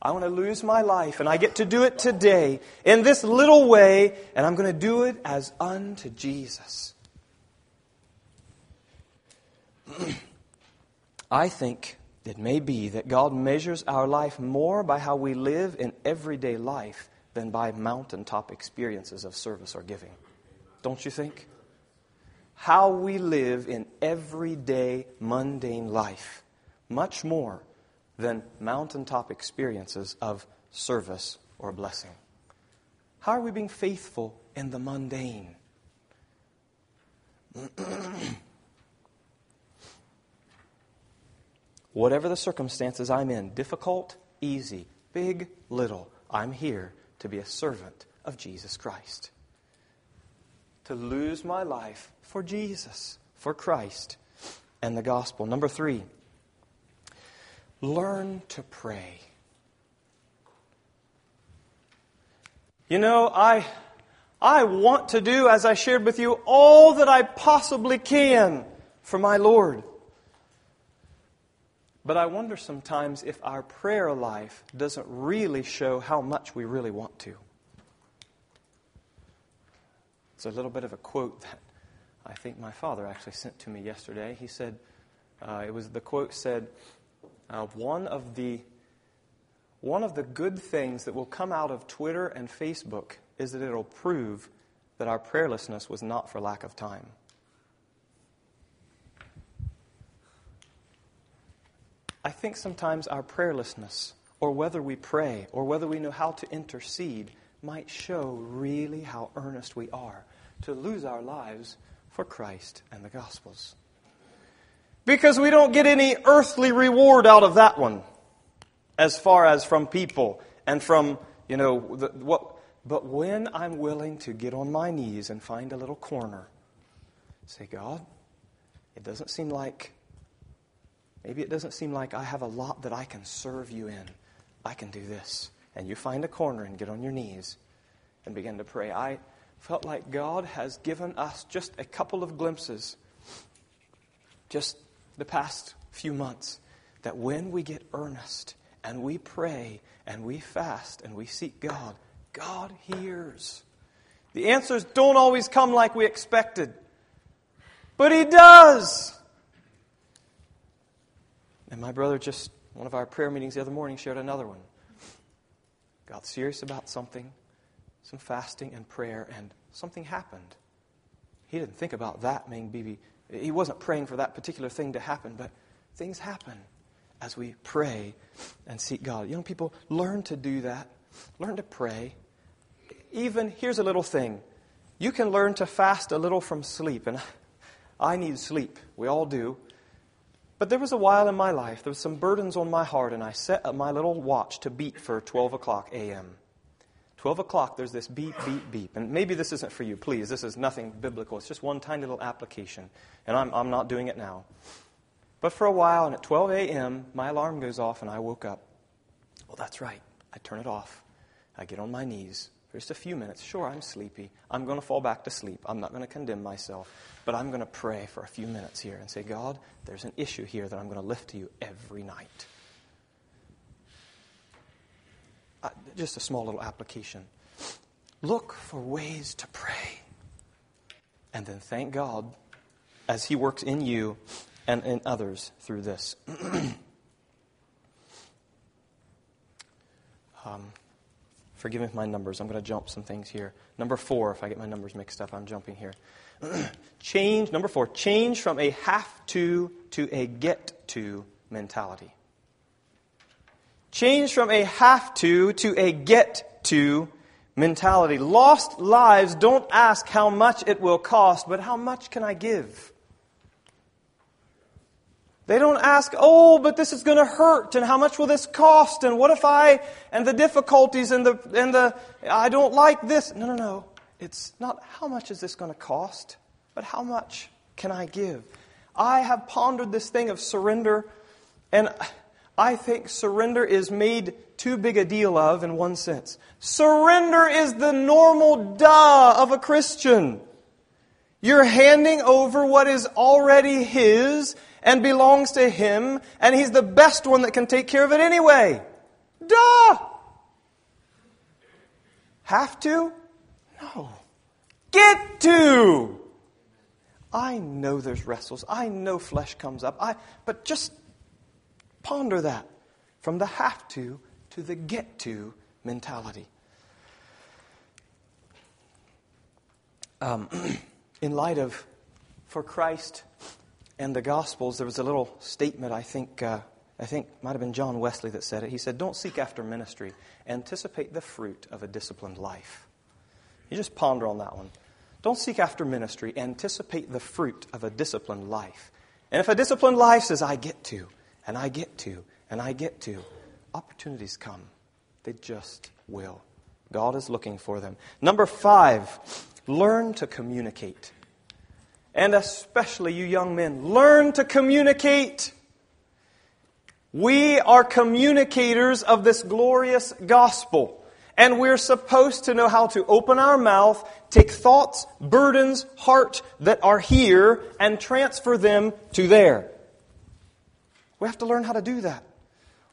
I want to lose my life, and I get to do it today in this little way, and I'm going to do it as unto Jesus. [clears throat] I think it may be that God measures our life more by how we live in everyday life than by mountaintop experiences of service or giving. Don't you think? How we live in everyday mundane life, much more than mountaintop experiences of service or blessing. How are we being faithful in the mundane? [clears throat] Whatever the circumstances I'm in, difficult, easy, big, little, I'm here to be a servant of Jesus Christ. To lose my life for Jesus, for Christ, and the gospel. Number three, learn to pray. You know, I, I want to do, as I shared with you, all that I possibly can for my Lord. But I wonder sometimes if our prayer life doesn't really show how much we really want to. It's a little bit of a quote that I think my father actually sent to me yesterday. He said, uh, it was the quote said, uh, one of the one of the good things that will come out of Twitter and Facebook is that it'll prove that our prayerlessness was not for lack of time. I think sometimes our prayerlessness, or whether we pray, or whether we know how to intercede, might show really how earnest we are to lose our lives for Christ and the Gospels. Because we don't get any earthly reward out of that one, as far as from people and from, you know, the, what. But when I'm willing to get on my knees and find a little corner, say, God, it doesn't seem like Maybe it doesn't seem like I have a lot that I can serve you in. I can do this. And you find a corner and get on your knees and begin to pray. I felt like God has given us just a couple of glimpses, just the past few months, that when we get earnest and we pray and we fast and we seek God, God hears. The answers don't always come like we expected, but He does. And my brother just, one of our prayer meetings the other morning, shared another one. Got serious about something, some fasting and prayer, and something happened. He didn't think about that maybe. He wasn't praying for that particular thing to happen, but things happen as we pray and seek God. Young people, learn to do that. Learn to pray. Even, here's a little thing. You can learn to fast a little from sleep, and [laughs] I need sleep. We all do. But there was a while in my life, there was some burdens on my heart, and I set up my little watch to beat for 12 o'clock a.m. 12 o'clock, there's this beep, beep, beep. And maybe this isn't for you, please. This is nothing biblical. It's just one tiny little application. And I'm, I'm not doing it now. But for a while, and at 12 a.m., my alarm goes off, and I woke up. Well, that's right. I turn it off. I get on my knees, for just a few minutes. Sure, I'm sleepy. I'm going to fall back to sleep. I'm not going to condemn myself. But I'm going to pray for a few minutes here and say, God, there's an issue here that I'm going to lift to you every night. Uh, just a small little application. Look for ways to pray. And then thank God as He works in you and in others through this. [clears throat] um, forgive me my numbers. I'm going to jump some things here. Number four, if I get my numbers mixed up, I'm jumping here. [clears throat] change, number four, change from a have to to a get to mentality. Change from a have to to a get to mentality. Lost lives don't ask how much it will cost, but how much can I give? They don't ask, oh, but this is going to hurt, and how much will this cost, and what if I, and the difficulties, and the, and the, I don't like this. No, no, no. It's not how much is this going to cost, but how much can I give? I have pondered this thing of surrender, and I think surrender is made too big a deal of in one sense. Surrender is the normal duh of a Christian. You're handing over what is already His and belongs to Him, and He's the best one that can take care of it anyway. Duh! Have to? No. Get to! I know there's wrestles. I know flesh comes up. I, but just ponder that from the have to to the get to mentality. Um, [clears throat] in light of, for Christ and the Gospels, there was a little statement, I think, uh, I think might have been John Wesley that said it. He said, Don't seek after ministry, anticipate the fruit of a disciplined life. You just ponder on that one. Don't seek after ministry, anticipate the fruit of a disciplined life. And if a disciplined life says, I get to, and I get to, and I get to, opportunities come. They just will. God is looking for them. Number five, learn to communicate. And especially you young men, learn to communicate. We are communicators of this glorious gospel. And we're supposed to know how to open our mouth, take thoughts, burdens, heart that are here, and transfer them to there. We have to learn how to do that.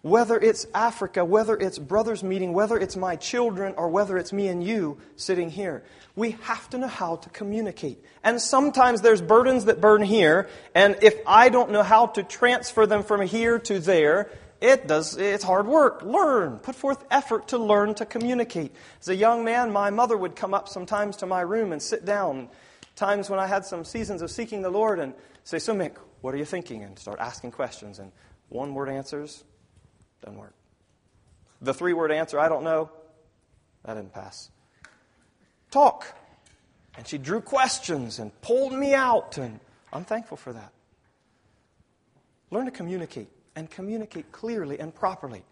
Whether it's Africa, whether it's brothers meeting, whether it's my children, or whether it's me and you sitting here, we have to know how to communicate. And sometimes there's burdens that burn here, and if I don't know how to transfer them from here to there, it does, it's hard work. Learn. Put forth effort to learn to communicate. As a young man, my mother would come up sometimes to my room and sit down. Times when I had some seasons of seeking the Lord and say, So, Mick, what are you thinking? And start asking questions. And one word answers, doesn't work. The three word answer, I don't know, that didn't pass. Talk. And she drew questions and pulled me out, and I'm thankful for that. Learn to communicate and communicate clearly and properly.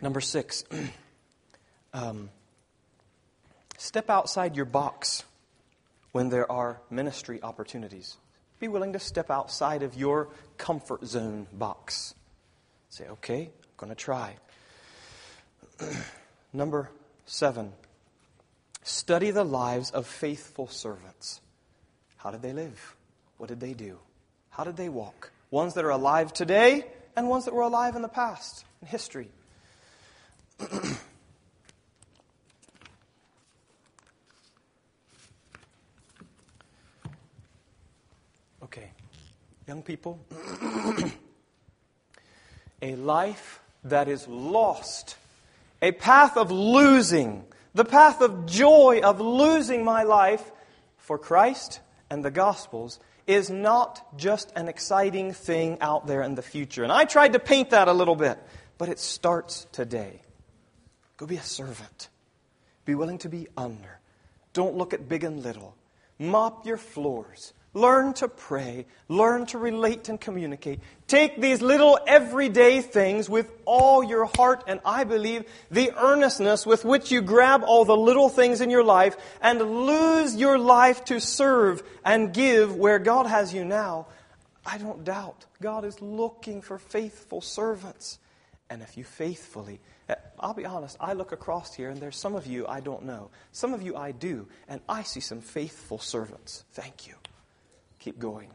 Number six, [clears throat] um, step outside your box when there are ministry opportunities. Be willing to step outside of your comfort zone box. Say, okay, I'm going to try. [clears throat] Number seven, study the lives of faithful servants. How did they live? What did they do? How did they walk? Ones that are alive today and ones that were alive in the past, in history. [clears throat] okay, young people, a life that is lost, a path of losing, the path of joy of losing my life for Christ and the Gospels is not just an exciting thing out there in the future. And I tried to paint that a little bit, but it starts today. Go be a servant. Be willing to be under. Don't look at big and little. Mop your floors. Learn to pray. Learn to relate and communicate. Take these little everyday things with all your heart, and I believe the earnestness with which you grab all the little things in your life and lose your life to serve and give where God has you now. I don't doubt God is looking for faithful servants. And if you faithfully Uh, I'll be honest, I look across here and there's some of you I don't know. Some of you I do, and I see some faithful servants. Thank you. Keep going.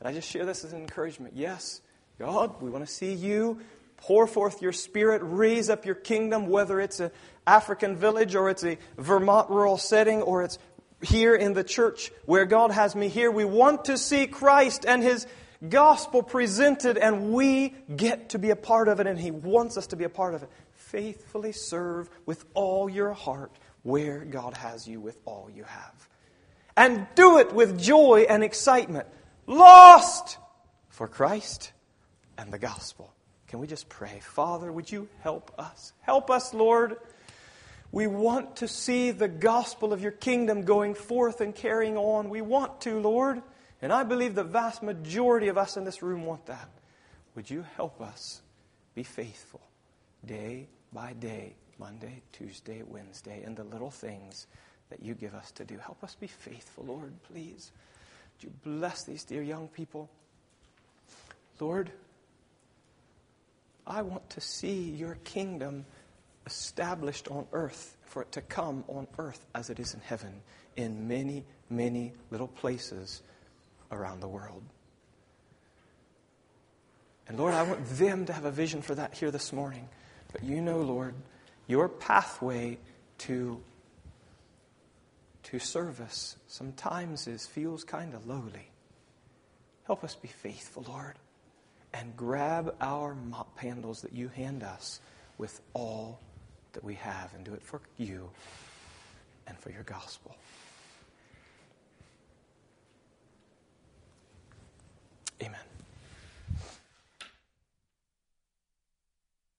And I just share this as an encouragement. Yes, God, we want to see you pour forth your spirit, raise up your kingdom, whether it's an African village or it's a Vermont rural setting or it's here in the church where God has me here. We want to see Christ and his gospel presented, and we get to be a part of it, and He wants us to be a part of it. Faithfully serve with all your heart where God has you with all you have. And do it with joy and excitement. Lost for Christ and the gospel. Can we just pray? Father, would you help us? Help us, Lord. We want to see the gospel of your kingdom going forth and carrying on. We want to, Lord. And I believe the vast majority of us in this room want that. Would you help us be faithful day by day, Monday, Tuesday, Wednesday, in the little things that you give us to do? Help us be faithful, Lord, please. Would you bless these dear young people? Lord, I want to see your kingdom established on earth, for it to come on earth as it is in heaven, in many, many little places around the world. And Lord, I want them to have a vision for that here this morning. But you know, Lord, your pathway to, to service sometimes is, feels kind of lowly. Help us be faithful, Lord, and grab our mop handles that you hand us with all that we have and do it for you and for your gospel. Amen.